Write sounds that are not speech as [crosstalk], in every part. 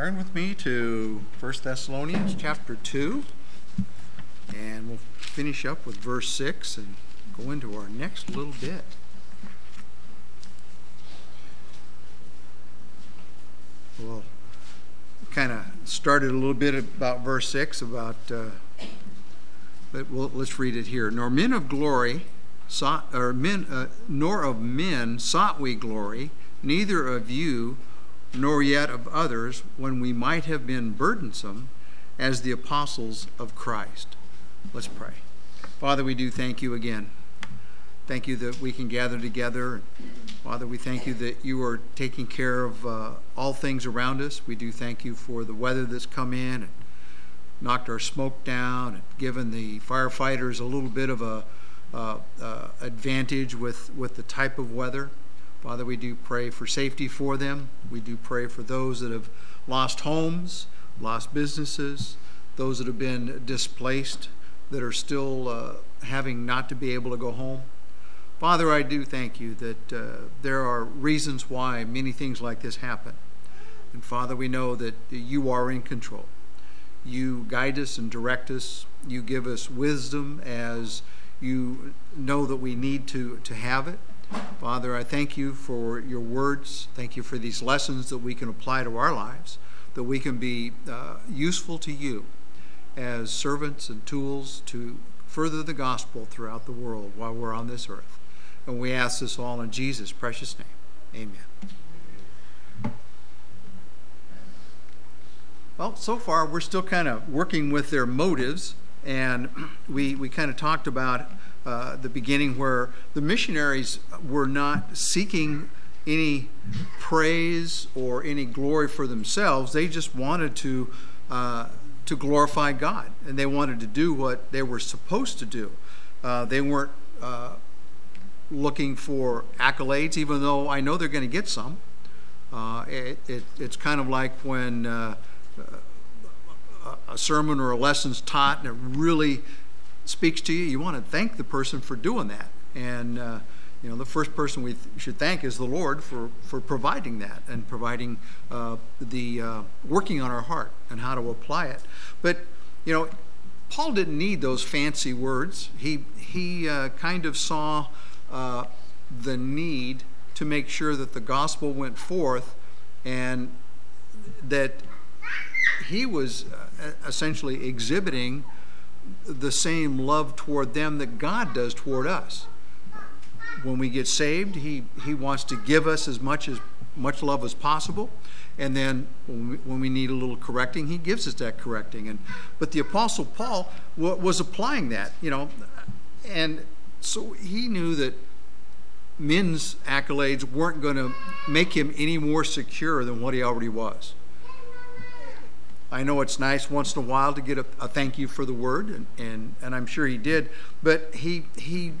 turn with me to 1 Thessalonians chapter 2, and we'll finish up with verse 6 and go into our next little bit. We'll kind of started a little bit about verse 6 about, uh, but we'll, let's read it here. Nor men of glory sought, or men, uh, nor of men sought we glory, neither of you nor yet of others, when we might have been burdensome as the apostles of Christ. Let's pray. Father, we do thank you again. Thank you that we can gather together. Father, we thank you that you are taking care of uh, all things around us. We do thank you for the weather that's come in and knocked our smoke down and given the firefighters a little bit of a uh, uh, advantage with, with the type of weather. Father, we do pray for safety for them. We do pray for those that have lost homes, lost businesses, those that have been displaced, that are still uh, having not to be able to go home. Father, I do thank you that uh, there are reasons why many things like this happen. And Father, we know that you are in control. You guide us and direct us. You give us wisdom as you know that we need to, to have it. Father, I thank you for your words. Thank you for these lessons that we can apply to our lives, that we can be uh, useful to you as servants and tools to further the gospel throughout the world while we're on this earth. And we ask this all in Jesus' precious name. Amen. Well, so far we're still kind of working with their motives, and [clears throat] we, we kind of talked about uh, the beginning where the missionaries were not seeking any praise or any glory for themselves. They just wanted to uh, to glorify God, and they wanted to do what they were supposed to do. Uh, they weren't uh, looking for accolades, even though I know they're going to get some. Uh, it, it, it's kind of like when uh, a sermon or a lesson's taught and it really speaks to you, you want to thank the person for doing that. And, uh, you know, the first person we th- should thank is the Lord for, for providing that and providing uh, the uh, working on our heart and how to apply it. But, you know, Paul didn't need those fancy words. He, he uh, kind of saw uh, the need to make sure that the gospel went forth and that he was uh, essentially exhibiting the same love toward them that God does toward us. When we get saved, he, he wants to give us as much as much love as possible. And then when we, when we need a little correcting, he gives us that correcting. And but the apostle Paul w- was applying that, you know, and so he knew that men's accolades weren't going to make him any more secure than what he already was. I know it's nice once in a while to get a, a thank you for the word, and, and, and I'm sure he did, but he, he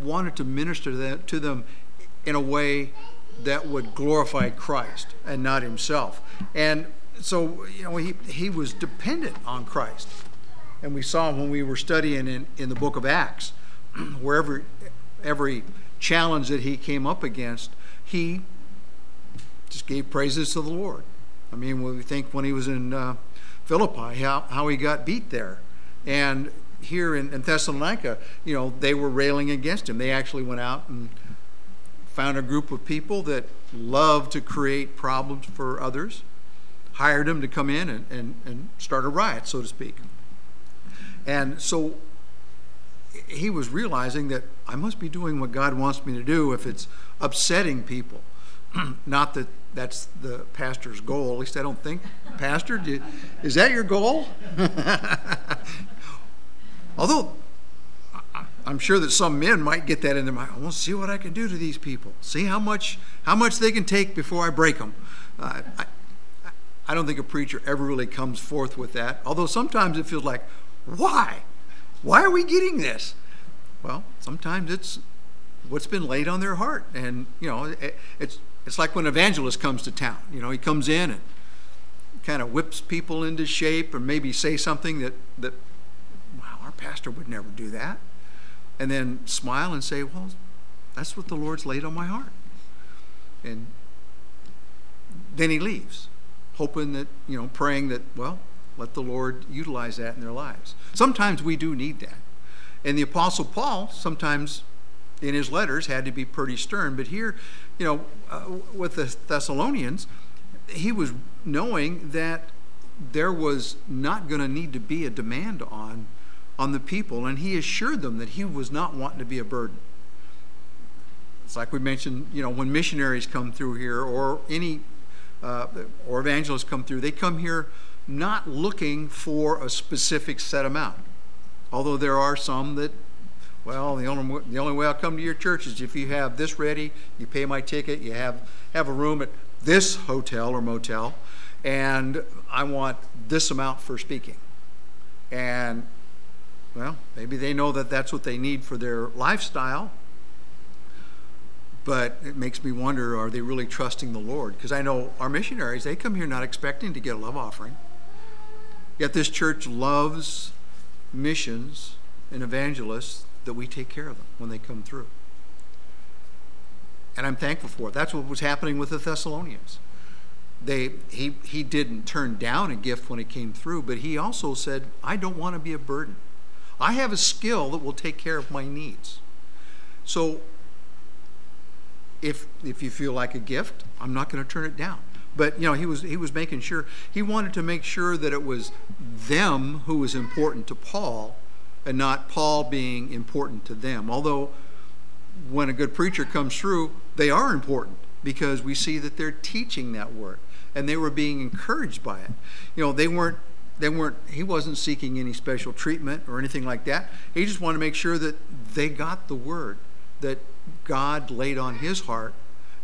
wanted to minister them, to them in a way that would glorify Christ and not himself. And so, you know, he, he was dependent on Christ. And we saw when we were studying in, in the book of Acts, [clears throat] wherever every challenge that he came up against, he just gave praises to the Lord. I mean, we think when he was in uh, Philippi, how, how he got beat there. And here in, in Thessalonica, you know, they were railing against him. They actually went out and found a group of people that loved to create problems for others, hired them to come in and, and, and start a riot, so to speak. And so he was realizing that I must be doing what God wants me to do if it's upsetting people. [clears throat] Not that that's the pastor's goal. At least I don't think. Pastor, you, is that your goal? [laughs] Although I'm sure that some men might get that in their mind. I want to see what I can do to these people. See how much how much they can take before I break them. Uh, I, I don't think a preacher ever really comes forth with that. Although sometimes it feels like, why? Why are we getting this? Well, sometimes it's what's been laid on their heart, and you know, it, it's it's like when an evangelist comes to town. You know, he comes in and kind of whips people into shape, or maybe say something that that, wow, our pastor would never do that, and then smile and say, well, that's what the Lord's laid on my heart, and then he leaves. hoping that, you know, praying that, well, let the Lord utilize that in their lives. Sometimes we do need that. And the Apostle Paul, sometimes in his letters, had to be pretty stern. But here, you know, uh, with the Thessalonians, he was knowing that there was not going to need to be a demand on on the people and he assured them that he was not wanting to be a burden. It's like we mentioned you know when missionaries come through here or any uh, or evangelists come through they come here not looking for a specific set amount. Although there are some that well the only, the only way i'll come to your church is if you have this ready you pay my ticket you have have a room at this hotel or motel and I want this amount for speaking. And, well, maybe they know that that's what they need for their lifestyle, but it makes me wonder are they really trusting the Lord? Because I know our missionaries, they come here not expecting to get a love offering. Yet this church loves missions and evangelists that we take care of them when they come through. And I'm thankful for it. That's what was happening with the Thessalonians they he he didn't turn down a gift when it came through, but he also said, "I don't want to be a burden. I have a skill that will take care of my needs." So if if you feel like a gift, I'm not going to turn it down. But you know, he was he was making sure he wanted to make sure that it was them who was important to Paul and not Paul being important to them. Although when a good preacher comes through, they are important because we see that they're teaching that word and they were being encouraged by it. You know, they weren't they weren't he wasn't seeking any special treatment or anything like that. He just wanted to make sure that they got the word that God laid on his heart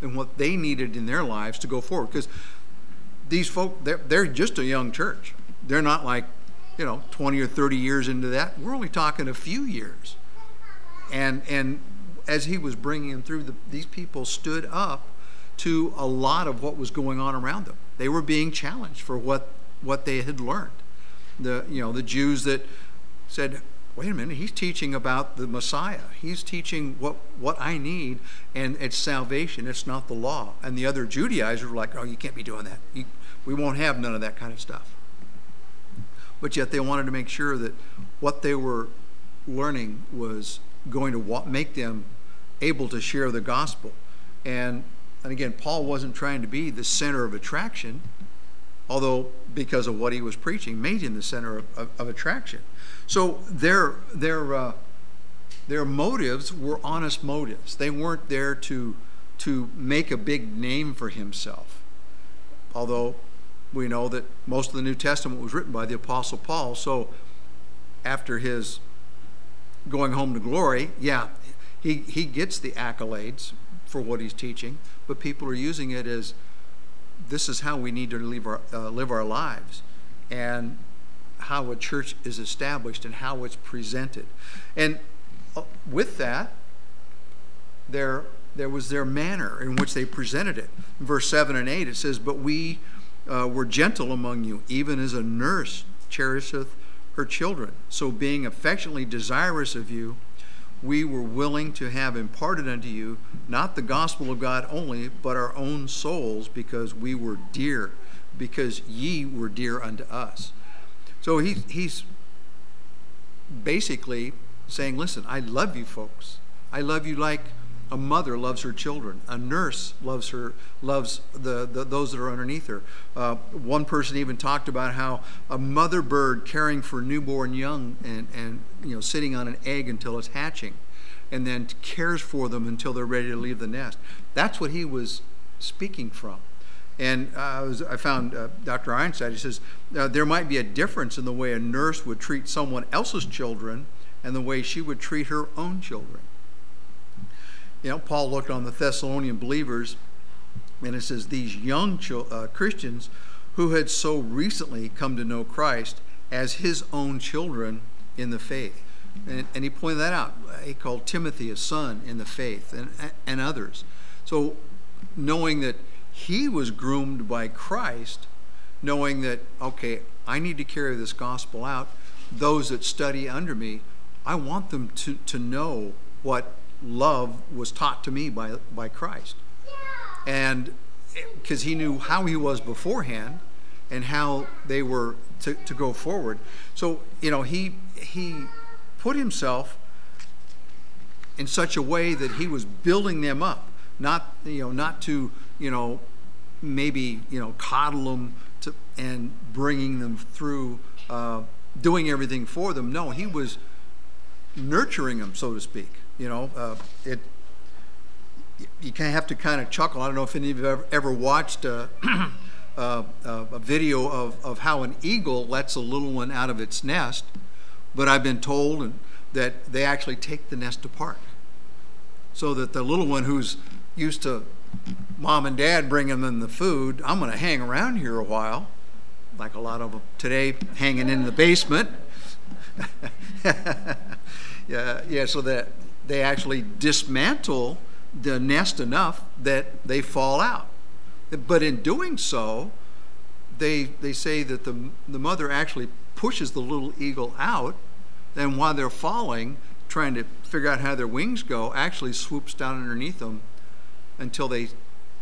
and what they needed in their lives to go forward because these folk they're, they're just a young church. They're not like, you know, 20 or 30 years into that. We're only talking a few years. And and as he was bringing them through, the, these people stood up to a lot of what was going on around them. They were being challenged for what, what they had learned. The, you know, the Jews that said, wait a minute, he's teaching about the Messiah. He's teaching what, what I need, and it's salvation, it's not the law. And the other Judaizers were like, oh, you can't be doing that. You, we won't have none of that kind of stuff. But yet they wanted to make sure that what they were learning was going to make them able to share the gospel. And and again, Paul wasn't trying to be the center of attraction, although because of what he was preaching, made him the center of, of, of attraction. So their their uh, their motives were honest motives. They weren't there to to make a big name for himself. Although we know that most of the New Testament was written by the Apostle Paul, so after his going home to glory, yeah, he, he gets the accolades for what he's teaching, but people are using it as this is how we need to live our, uh, live our lives and how a church is established and how it's presented. And uh, with that, there, there was their manner in which they presented it. In verse 7 and 8, it says, But we uh, were gentle among you, even as a nurse cherisheth her children. So, being affectionately desirous of you, we were willing to have imparted unto you not the gospel of God only, but our own souls, because we were dear, because ye were dear unto us. So he, he's basically saying, Listen, I love you folks. I love you like a mother loves her children. A nurse loves her loves the, the those that are underneath her. Uh, one person even talked about how a mother bird caring for newborn young and, and you know sitting on an egg until it's hatching, and then cares for them until they're ready to leave the nest. That's what he was speaking from. And uh, I, was, I, found uh, Dr. Ironside, he says, uh, there might be a difference in the way a nurse would treat someone else's children and the way she would treat her own children you know, Paul looked on the Thessalonian believers, and it says these young uh, Christians who had so recently come to know Christ as his own children in the faith. And, and he pointed that out. He called Timothy a son in the faith and, and others. So, knowing that he was groomed by Christ, knowing that, okay, I need to carry this gospel out, those that study under me, I want them to, to know what love was taught to me by, by Christ. And because he knew how he was beforehand, and how they were to, to go forward. So, you know, he, he put himself in such a way that he was building them up, not, you know, not to, you know, maybe, you know, coddle them to, and bringing them through, uh, doing everything for them. No, he was nurturing them, so to speak. You know, uh, it, you kind of have to kind of chuckle. I don't know if any of you have ever, watched [clears throat] a, a, a, video of, of how an eagle lets a little one out of its nest, but I've been told that they actually take the nest apart so that the little one who's used to mom and dad bringing them the food, I'm going to hang around here a while, like a lot of them today hanging in the basement. [laughs] yeah, yeah, so that they actually dismantle the nest enough that they fall out. But in doing so, they, they say that the, the mother actually pushes the little eagle out, and while they're falling, trying to figure out how their wings go, actually swoops down underneath them until they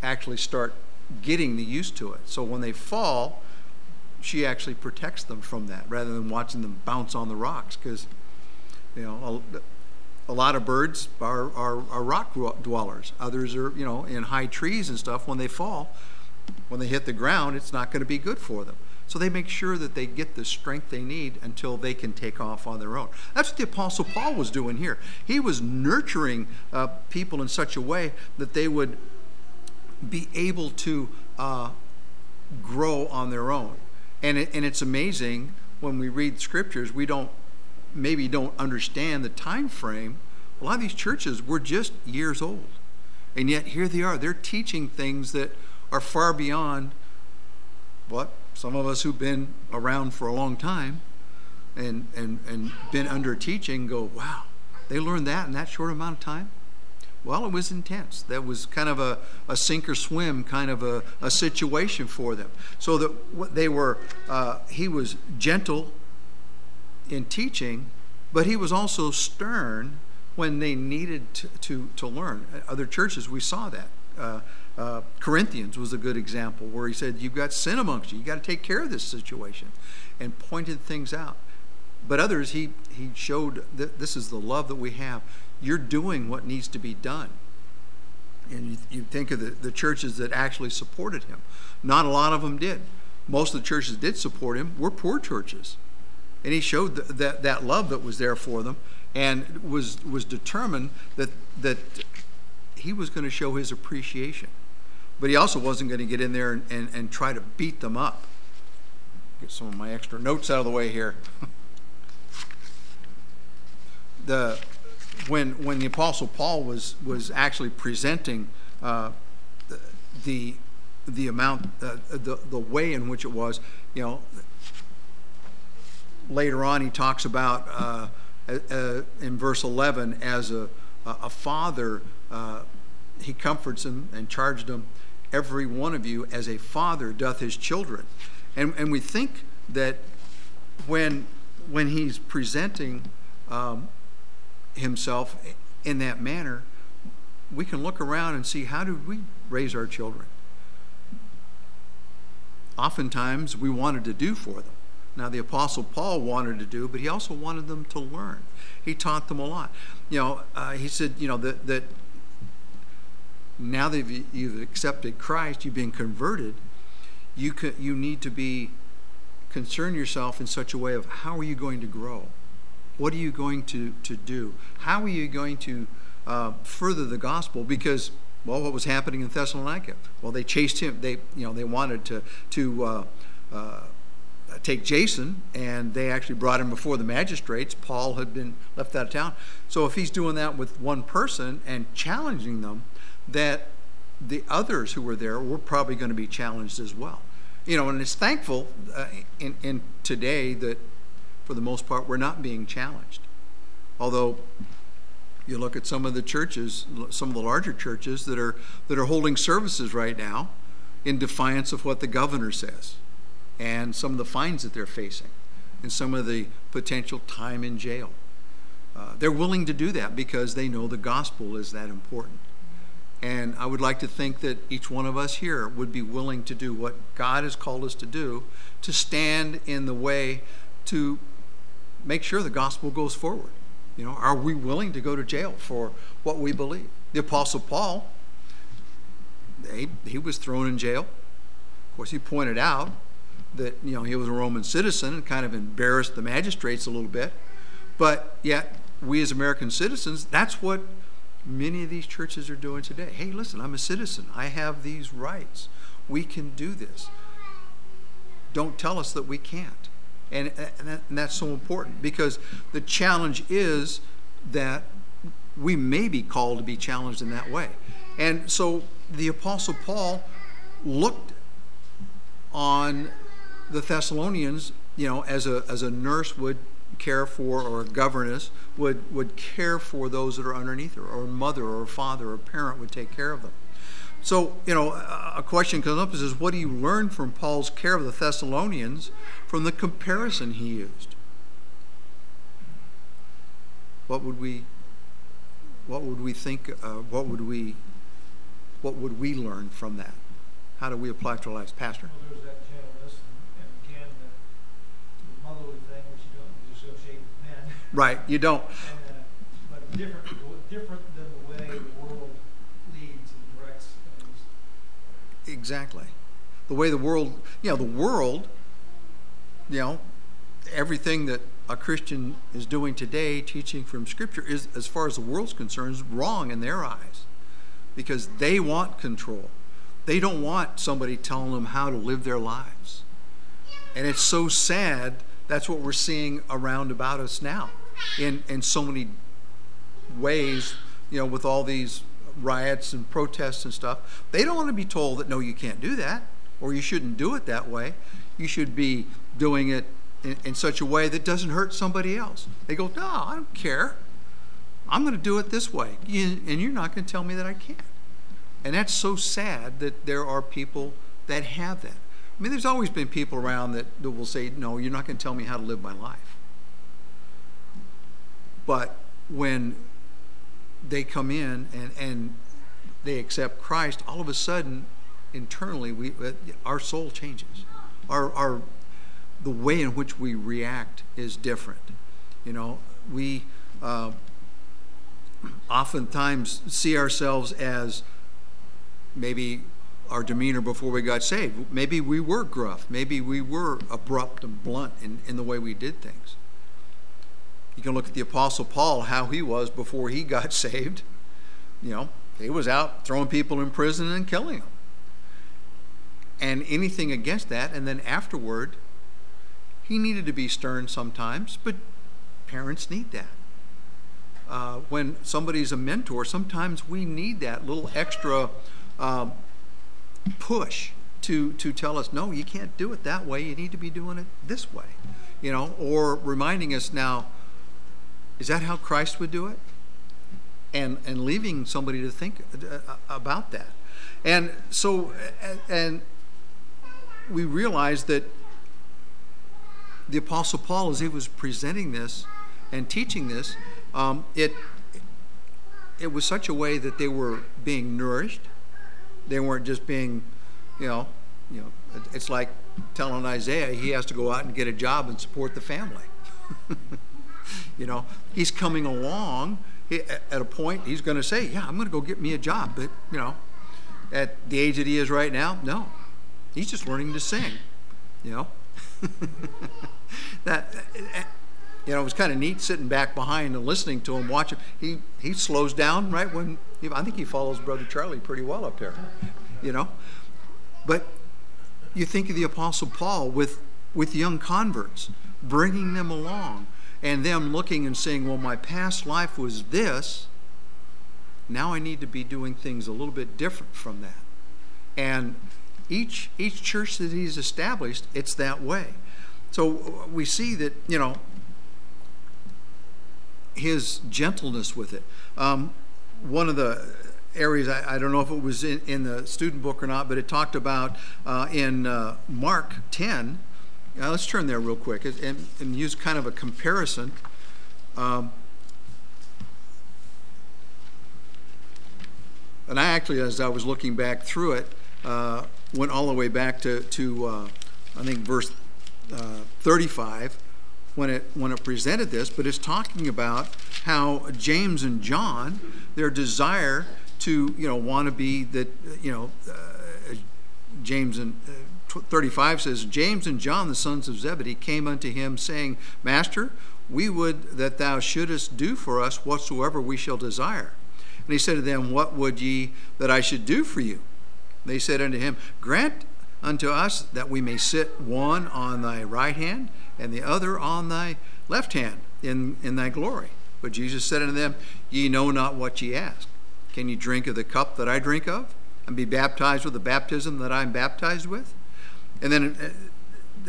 actually start getting the used to it. So when they fall, she actually protects them from that rather than watching them bounce on the rocks because you know a lot of birds are, are, are, rock dwellers. Others are, you know, in high trees and stuff. When they fall, when they hit the ground, it's not going to be good for them. So they make sure that they get the strength they need until they can take off on their own. That's what the Apostle Paul was doing here. He was nurturing uh, people in such a way that they would be able to uh, grow on their own. And, it, and it's amazing when we read scriptures, we don't maybe don't understand the time frame, a lot of these churches were just years old. And yet here they are. They're teaching things that are far beyond what some of us who've been around for a long time and, and, and been under teaching go, wow, they learned that in that short amount of time? Well, it was intense. That was kind of a, a sink or swim kind of a, a situation for them. So that what they were, uh, he was gentle in teaching, but he was also stern when they needed to, to, to learn. Other churches, we saw that. Uh, uh, Corinthians was a good example where he said, You've got sin amongst you. You've got to take care of this situation, and pointed things out. But others, he, he showed that this is the love that we have. You're doing what needs to be done. And you, you think of the, the churches that actually supported him. Not a lot of them did. Most of the churches did support him were poor churches and he showed that that love that was there for them and was was determined that that he was going to show his appreciation. But he also wasn't going to get in there and, and, and try to beat them up. Get some of my extra notes out of the way here. [laughs] The when when the apostle paul was was actually presenting uh, the, the the amount uh, the the way in which it was you know later on he talks about uh, uh, in verse 11 as a, a father, uh, he comforts him and charged him, every one of you as a father doth his children. And, and we think that when, when he's presenting um, himself in that manner, we can look around and see how do we raise our children. Oftentimes, we wanted to do for them. Now, the Apostle Paul wanted to do, but he also wanted them to learn. He taught them a lot. You know, uh, he said, you know, that, that now that you've accepted Christ, you've been converted, you, can, you need to be concern yourself in such a way of how are you going to grow? What are you going to, to do? How are you going to uh, further the gospel? Because well, what was happening in Thessalonica? Well, they chased him. They, you know, they wanted to to uh, uh, take Jason, and they actually brought him before the magistrates. Paul had been left out of town. So if he's doing that with one person and challenging them, that the others who were there were probably going to be challenged as well. You know, and it's thankful uh, in, in today that for the most part we're not being challenged. Although you look at some of the churches, some of the larger churches that are that are holding services right now in defiance of what the governor says and some of the fines that they're facing and some of the potential time in jail. Uh, they're willing to do that because they know the gospel is that important. And I would like to think that each one of us here would be willing to do what God has called us to do to stand in the way to make sure the gospel goes forward. You know, are we willing to go to jail for what we believe? The Apostle Paul, he, he was thrown in jail. Of course, he pointed out that you know he was a Roman citizen and kind of embarrassed the magistrates a little bit. But yet, we as American citizens, that's what many of these churches are doing today. Hey, listen, I'm a citizen. I have these rights. We can do this. Don't tell us that we can't. And, uh, that, and that's so important because the challenge is that we may be called to be challenged in that way. And so the Apostle Paul looked on the Thessalonians, you know, as a, as a nurse would care for or a governess would, would care for those that are underneath her, or a mother or a father or a parent would take care of them. So, you know, a question comes up is what do you learn from Paul's care of the Thessalonians from the comparison he used? What would we what would we think uh, what would we what would we learn from that? How do we apply it to our lives? Pastor? Well, there's that gentleness and, and again the, the motherly thing which you don't associate with men. Right, you don't. And, uh, but different different than the way the world leads and directs things. Exactly. The way the world, you know, the world, you know, everything that a Christian is doing today, teaching from Scripture, is, as far as the world's concerned, is wrong in their eyes because they want control. They don't want somebody telling them how to live their lives. And it's so sad that's what we're seeing around about us now in, in so many ways, you know, with all these riots and protests and stuff. They don't want to be told that, no, you can't do that or you shouldn't do it that way. You should be doing it in, in such a way that doesn't hurt somebody else. They go, no, I don't care. I'm going to do it this way. And you're not going to tell me that I can't. And that's so sad that there are people that have that. I mean, there's always been people around that, that will say, no, you're not going to tell me how to live my life. But when they come in and, and they accept Christ, all of a sudden, internally, we, uh, our soul changes. Our, our, the way in which we react is different. You know, we uh, oftentimes see ourselves as maybe our demeanor before we got saved. Maybe we were gruff. Maybe we were abrupt and blunt in, in the way we did things. You can look at the Apostle Paul, how he was before he got [laughs] saved. You know, he was out throwing people in prison and killing them. And anything against that, and then afterward, he needed to be stern sometimes, but parents need that. Uh, when somebody's a mentor, sometimes we need that little extra um, push to to tell us, no, you can't do it that way. You need to be doing it this way, you know, or reminding us now, is that how Christ would do it? And and leaving somebody to think uh, about that, and so and we realize that the Apostle Paul, as he was presenting this and teaching this, um, it it was such a way that they were being nourished. They weren't just being, you know, you know. It's like telling Isaiah he has to go out and get a job and support the family. [laughs] you know, he's coming along. At a point, he's going to say, "Yeah, I'm going to go get me a job," but you know, at the age that he is right now, no, he's just learning to sing. You know, [laughs] that eh, eh, you know, it was kind of neat sitting back behind and listening to him, watching. He he slows down right when he, I think he follows Brother Charlie pretty well up there, you know. But you think of the Apostle Paul with with young converts, bringing them along, and them looking and saying, "Well, my past life was this. Now I need to be doing things a little bit different from that." And each each church that he's established, it's that way. So we see that you know his gentleness with it. Um, one of the areas, I, I, don't know if it was in, in, the student book or not, but it talked about uh, in uh, Mark 10. Uh, let's turn there real quick and, and, use kind of a comparison. Um, and I actually, as I was looking back through it, uh, went all the way back to, to uh, I think, verse uh, 35 when it, when it presented this, but it's talking about how James and John, their desire to, you know, want to be that, you know, uh, James and uh, 35 says, James and John, the sons of Zebedee, came unto him, saying, Master, we would that thou shouldest do for us whatsoever we shall desire. And he said to them, What would ye that I should do for you? They said unto him, Grant unto us that we may sit one on thy right hand and the other on thy left hand in, in thy glory. But Jesus said unto them, Ye know not what ye ask. Can ye drink of the cup that I drink of, and be baptized with the baptism that I'm baptized with? And then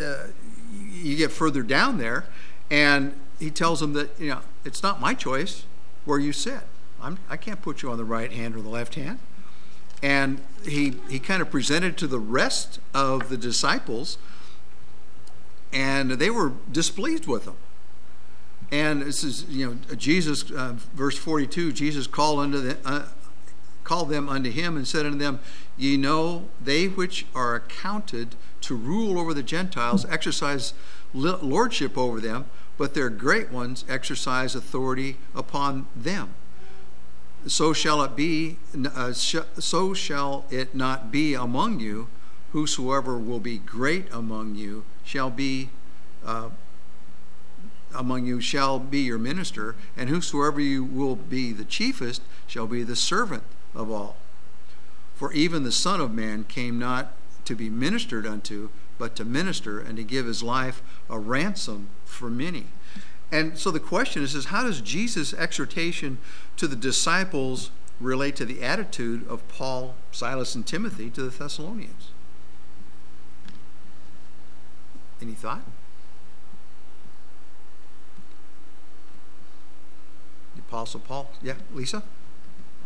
uh, you get further down there, and he tells them that, you know, it's not my choice where you sit. I'm, I can't put you on the right hand or the left hand. And he, he kind of presented to the rest of the disciples, and they were displeased with him. And this is, you know, Jesus, uh, verse 42, Jesus called, unto the, uh, called them unto him and said unto them, Ye know, they which are accounted to rule over the Gentiles exercise lordship over them, but their great ones exercise authority upon them. So shall it be uh, sh- so shall it not be among you. Whosoever will be great among you shall be uh, among you shall be your minister and whosoever you will be the chiefest shall be the servant of all for even the son of man came not to be ministered unto but to minister and to give his life a ransom for many and so the question is, is how does Jesus' exhortation to the disciples relate to the attitude of Paul, Silas, and Timothy to the Thessalonians? Any thought? The Apostle Paul. Yeah, Lisa?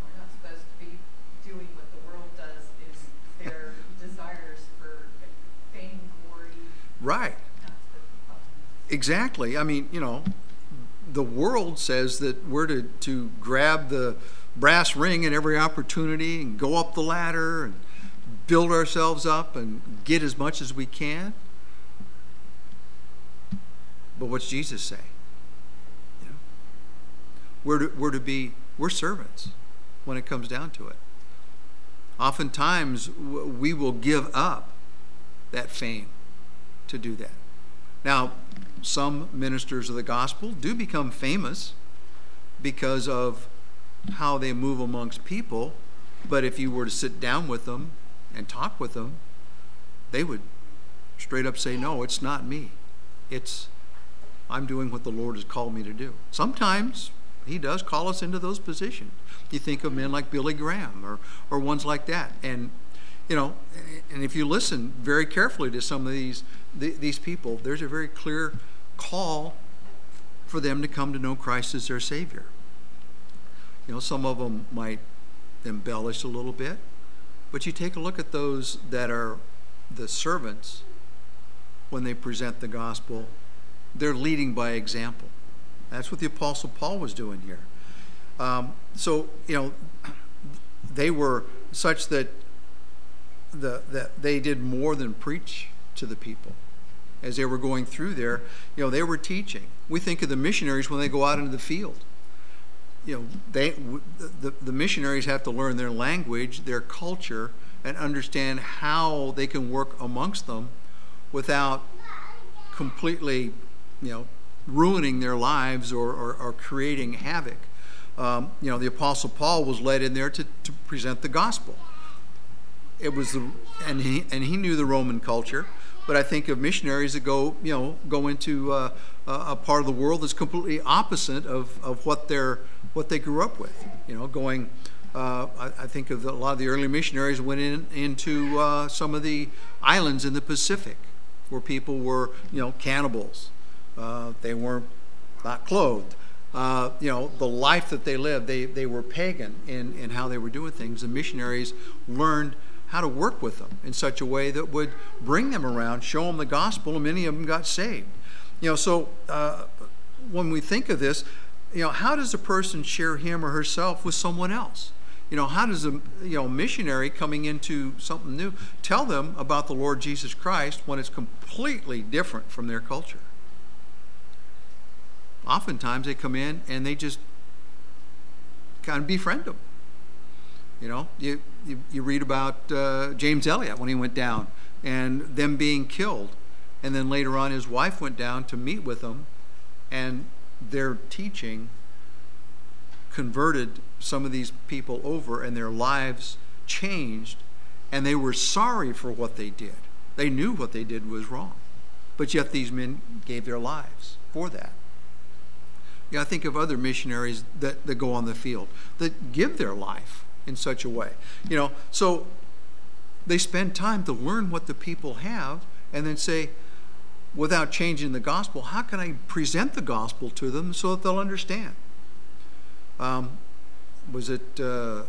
We're not supposed to be doing what the world does, is their desires for fame, glory. Right. Exactly. I mean, you know, the world says that we're to, to grab the brass ring at every opportunity and go up the ladder and build ourselves up and get as much as we can. But what's Jesus say? You know, we're to, we're to be, we're servants when it comes down to it. Oftentimes, we will give up that fame to do that. Now, some ministers of the gospel do become famous because of how they move amongst people. But if you were to sit down with them and talk with them, they would straight up say, No, it's not me. It's, I'm doing what the Lord has called me to do. Sometimes He does call us into those positions. You think of men like Billy Graham or, or ones like that. And, you know, and if you listen very carefully to some of these, these people, there's a very clear call for them to come to know Christ as their Savior. You know, some of them might embellish a little bit, but you take a look at those that are the servants when they present the gospel, they're leading by example. That's what the Apostle Paul was doing here. Um, so, you know, they were such that, the, that they did more than preach to the people as they were going through there, you know, they were teaching. We think of the missionaries when they go out into the field. You know, they the, the missionaries have to learn their language, their culture, and understand how they can work amongst them without completely, you know, ruining their lives or, or, or creating havoc. Um, you know, the Apostle Paul was led in there to, to present the gospel. It was the, and he and he knew the Roman culture but I think of missionaries that go, you know, go into uh, a part of the world that's completely opposite of, of what they're what they grew up with. You know, going. Uh, I, I, think of the, a lot of the early missionaries went in into uh, some of the islands in the Pacific, where people were, you know, cannibals. Uh, they weren't not clothed. Uh, you know, the life that they lived, they, they were pagan in, in how they were doing things. The missionaries learned how to work with them in such a way that would bring them around, show them the gospel, and many of them got saved. You know, so uh, when we think of this, you know, how does a person share him or herself with someone else? You know, how does a you know missionary coming into something new tell them about the Lord Jesus Christ when it's completely different from their culture? Oftentimes they come in and they just kind of befriend them. You know, you, you, you read about uh, James Elliot when he went down and them being killed. And then later on, his wife went down to meet with them, and their teaching converted some of these people over, and their lives changed, and they were sorry for what they did. They knew what they did was wrong. But yet, these men gave their lives for that. Yeah, I think of other missionaries that, that go on the field that give their life in such a way. You know, so they spend time to learn what the people have and then say, without changing the gospel, how can I present the gospel to them so that they'll understand? Um, was it uh,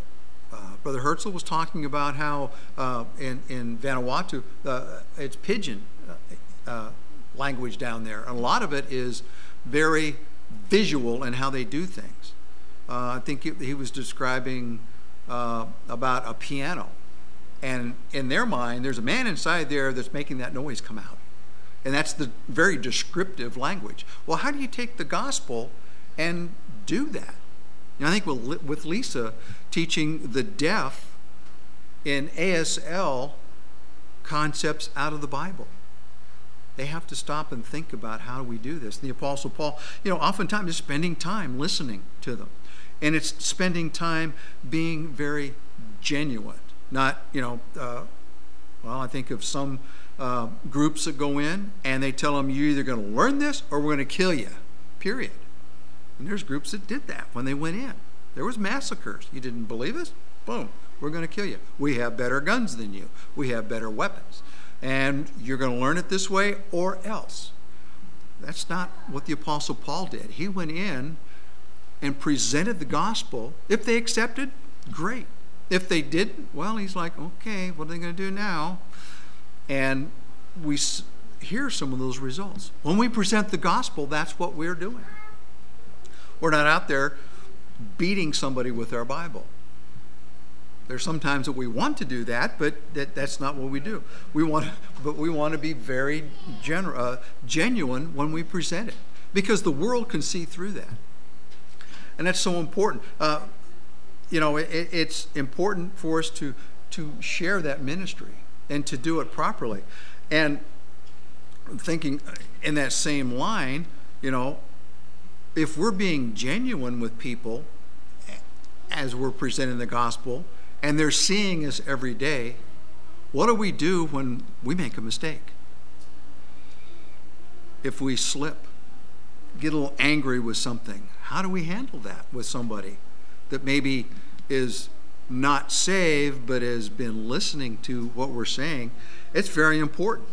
uh, Brother Herzl was talking about how uh, in, in Vanuatu, uh, it's pidgin uh, uh, language down there. And a lot of it is very visual in how they do things. I think he, he was describing Uh, about a piano. And in their mind, there's a man inside there that's making that noise come out. And that's the very descriptive language. Well, how do you take the gospel and do that? And I think with Lisa teaching the deaf in ASL concepts out of the Bible. They have to stop and think about how do we do this. And the Apostle Paul, you know, oftentimes is spending time listening to them. And it's spending time being very genuine. Not, you know, uh, well, I think of some uh, groups that go in and they tell them, you're either going to learn this or we're going to kill you, period. And there's groups that did that when they went in. There was massacres. You didn't believe us? Boom, we're going to kill you. We have better guns than you. We have better weapons. And you're going to learn it this way or else. That's not what the Apostle Paul did. He went in and presented the gospel. If they accepted, great. If they didn't, well, he's like, okay, what are they going to do now? And we hear some of those results. When we present the gospel, that's what we're doing. We're not out there beating somebody with our Bible. There's sometimes that we want to do that, but that, that's not what we do. We want, but we want to be very genu- uh, genuine when we present it, because the world can see through that, and that's so important. Uh, you know, it, it's important for us to to share that ministry and to do it properly. And thinking in that same line, you know, if we're being genuine with people as we're presenting the gospel and they're seeing us every day, what do we do when we make a mistake? If we slip, get a little angry with something, how do we handle that with somebody that maybe is not saved but has been listening to what we're saying? It's very important.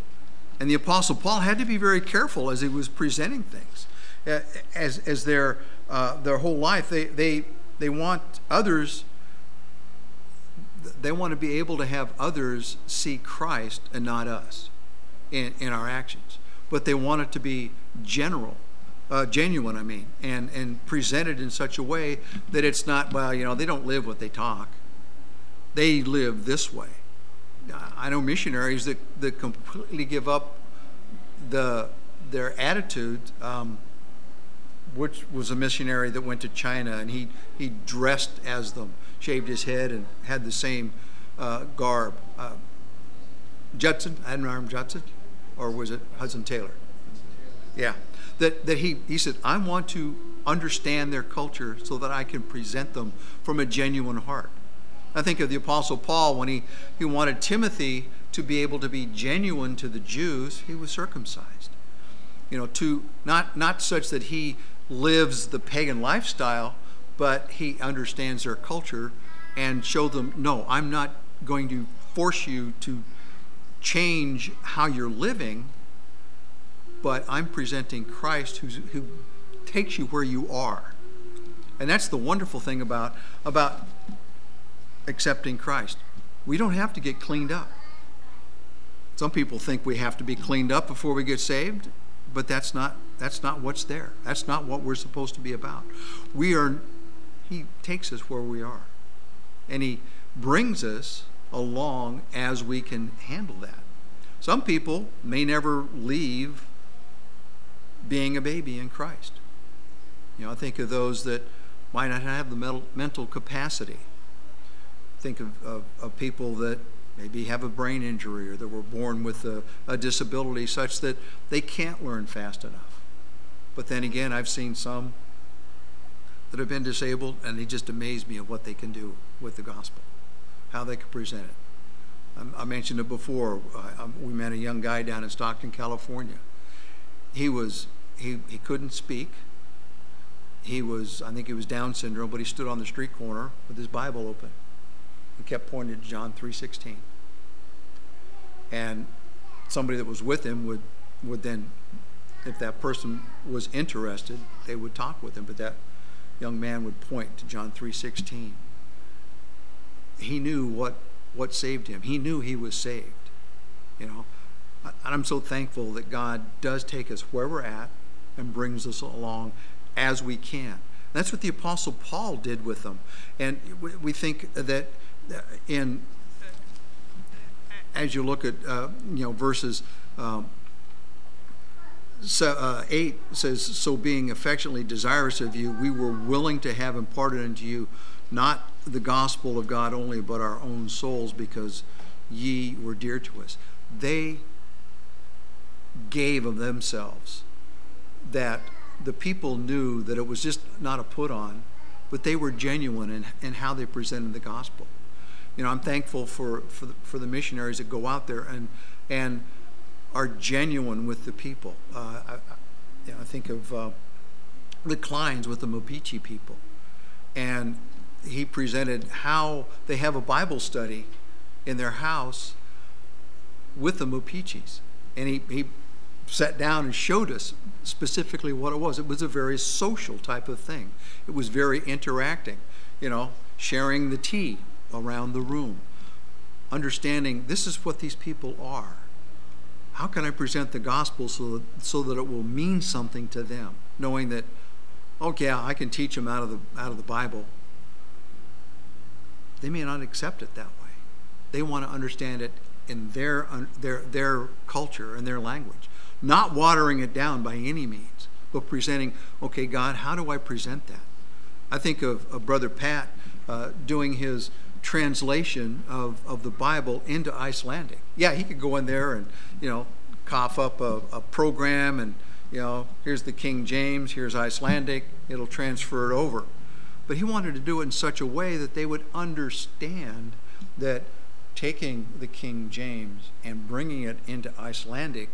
And the Apostle Paul had to be very careful as he was presenting things. As, as their, uh, their whole life, they, they, they want others, they want to be able to have others see Christ and not us in, in our actions. But they want it to be general, uh, genuine, I mean, and, and presented in such a way that it's not, well, you know, they don't live what they talk. They live this way. I know missionaries that, that completely give up the their attitude. Um, which was a missionary that went to China, and he he dressed as them, shaved his head, and had the same uh, garb. Uh, Judson, Adoniram Judson, or was it Hudson Taylor? Yeah, that that he he said, I want to understand their culture so that I can present them from a genuine heart. I think of the Apostle Paul when he, he wanted Timothy to be able to be genuine to the Jews, he was circumcised. You know, to not not such that he lives the pagan lifestyle, but he understands their culture and show them, no, I'm not going to force you to change how you're living, but I'm presenting Christ who takes you where you are. And that's the wonderful thing about, about accepting Christ. We don't have to get cleaned up. Some people think we have to be cleaned up before we get saved, but that's not that's not what's there. That's not what we're supposed to be about. We are he takes us where we are. And He brings us along as we can handle that. Some people may never leave being a baby in Christ. You know, I think of those that might not have the mental, capacity. Think of, of, of people that maybe have a brain injury or that were born with a, a disability such that they can't learn fast enough. But then again, I've seen some that have been disabled, and they just amaze me of what they can do with the gospel, how they can present it. I, I mentioned it before. I, um, we met a young guy down in Stockton, California. He was he, he couldn't speak. He was I think he was Down syndrome, but he stood on the street corner with his Bible open. He kept pointing to John three sixteen. And somebody that was with him would would then, if that person was interested, they would talk with him. But that young man would point to John 3:16. He knew what what saved him. He knew he was saved. You know, and I'm so thankful that God does take us where we're at and brings us along as we can. That's what the apostle Paul did with them. And we think that in as you look at uh, you know verses um, so, uh, 8 says, So being affectionately desirous of you, we were willing to have imparted unto you not the gospel of God only, but our own souls, because ye were dear to us. They gave of themselves that the people knew that it was just not a put on, but they were genuine in, in how they presented the gospel. You know, I'm thankful for, for, the, for the missionaries that go out there and, and are genuine with the people. Uh, I, you know, I think of uh, the Kleins with the Mapuche people. And he presented how they have a Bible study in their house with the Mapuches. And he, he sat down and showed us specifically what it was. It was a very social type of thing, it was very interacting, you know, sharing the tea around the room, understanding this is what these people are how can I present the gospel so that, so that it will mean something to them, knowing that, oh yeah, I can teach them out of the out of the Bible. They may not accept it that way. They want to understand it in their their their culture and their language, not watering it down by any means, but presenting, okay, God, how do I present that? I think of, of Brother Pat uh, doing his translation of, of the Bible into Icelandic. Yeah, he could go in there and, you know, cough up a, a program and, you know, here's the King James, here's Icelandic, it'll transfer it over. But he wanted to do it in such a way that they would understand that taking the King James and bringing it into Icelandic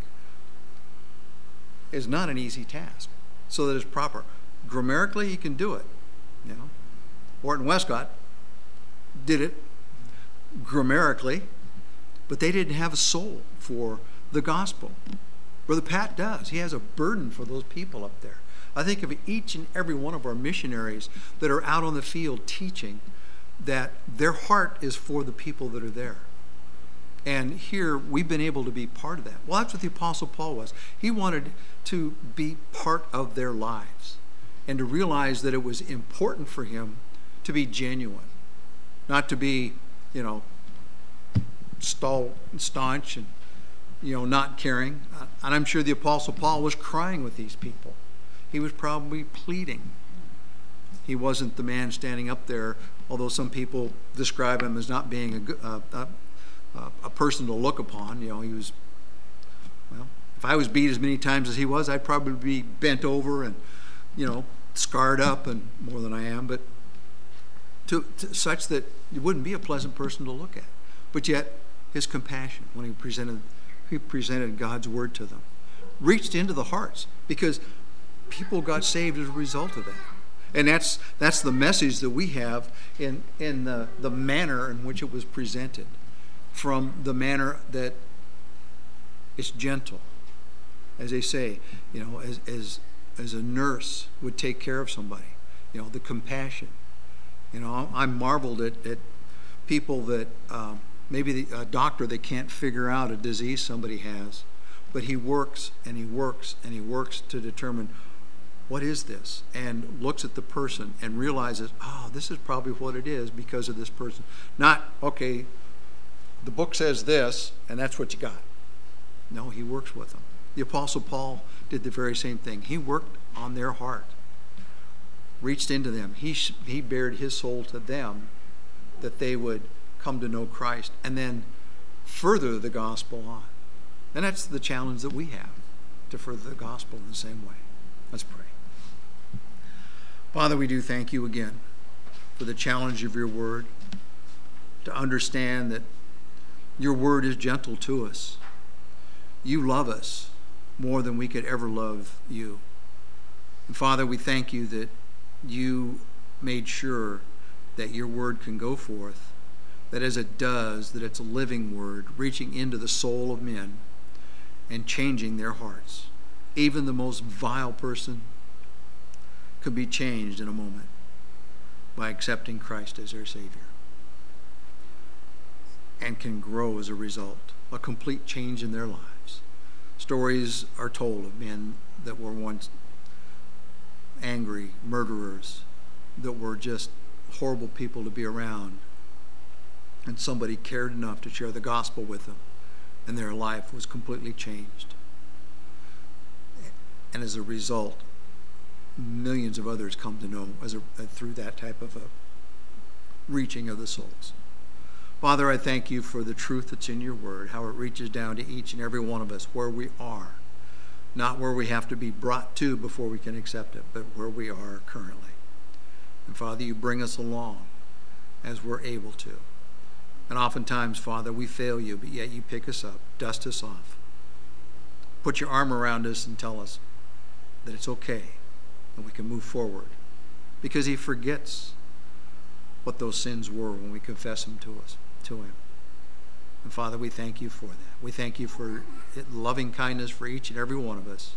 is not an easy task. So that it's proper. Grammatically, he can do it. You know, Hort and Westcott did it grammatically, but they didn't have a soul for the gospel. Brother Pat does. He has a burden for those people up there. I think of each and every one of our missionaries that are out on the field teaching that their heart is for the people that are there. And here we've been able to be part of that. Well, that's what the Apostle Paul was. He wanted to be part of their lives and to realize that it was important for him to be genuine not to be, you know, staunch and, you know, not caring. And I'm sure the Apostle Paul was crying with these people. He was probably pleading. He wasn't the man standing up there, although some people describe him as not being a, a, a, a person to look upon. You know, he was, well, if I was beat as many times as he was, I'd probably be bent over and, you know, scarred up and more than I am. But to, to, such that he wouldn't be a pleasant person to look at. But yet, his compassion when he presented, he presented God's word to them reached into the hearts because people got saved as a result of that. And that's, that's the message that we have in, in the, the manner in which it was presented, from the manner that it's gentle. As they say, you know, as, as, as a nurse would take care of somebody, you know, the compassion you know, I'm marveled at, at people that uh, maybe the, a doctor that can't figure out a disease somebody has, but he works and he works and he works to determine what is this? And looks at the person and realizes, oh, this is probably what it is because of this person. Not, okay, the book says this, and that's what you got. No, he works with them. The Apostle Paul did the very same thing. He worked on their heart, reached into them. He, he bared his soul to them that they would come to know Christ and then further the gospel on. And that's the challenge that we have to further the gospel in the same way. Let's pray. Father, we do thank you again for the challenge of your word, to understand that your word is gentle to us. You love us more than we could ever love you. And Father, we thank you that you made sure that your word can go forth, that as it does, that it's a living word, reaching into the soul of men and changing their hearts. Even the most vile person could be changed in a moment by accepting Christ as their Savior and can grow as a result, a complete change in their lives. Stories are told of men that were once angry murderers, that were just horrible people to be around, and somebody cared enough to share the gospel with them, and their life was completely changed. And as a result, millions of others come to know as a, through that type of a reaching of the souls. Father, I thank you for the truth that's in your word, how it reaches down to each and every one of us where we are, not where we have to be brought to before we can accept it, but where we are currently. And Father, you bring us along as we're able to. And oftentimes, Father, we fail you, but yet you pick us up, dust us off, put your arm around us, and tell us that it's okay and we can move forward. Because he forgets what those sins were when we confess them to us to him. And Father, we thank you for that. We thank you for loving kindness for each and every one of us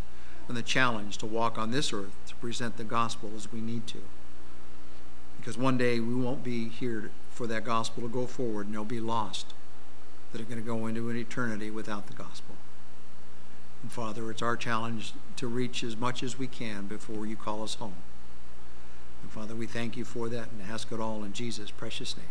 and the challenge to walk on this earth to present the gospel as we need to. Because one day we won't be here for that gospel to go forward and they'll be lost that are going to go into an eternity without the gospel. And Father, it's our challenge to reach as much as we can before you call us home. And Father, we thank you for that and ask it all in Jesus' precious name.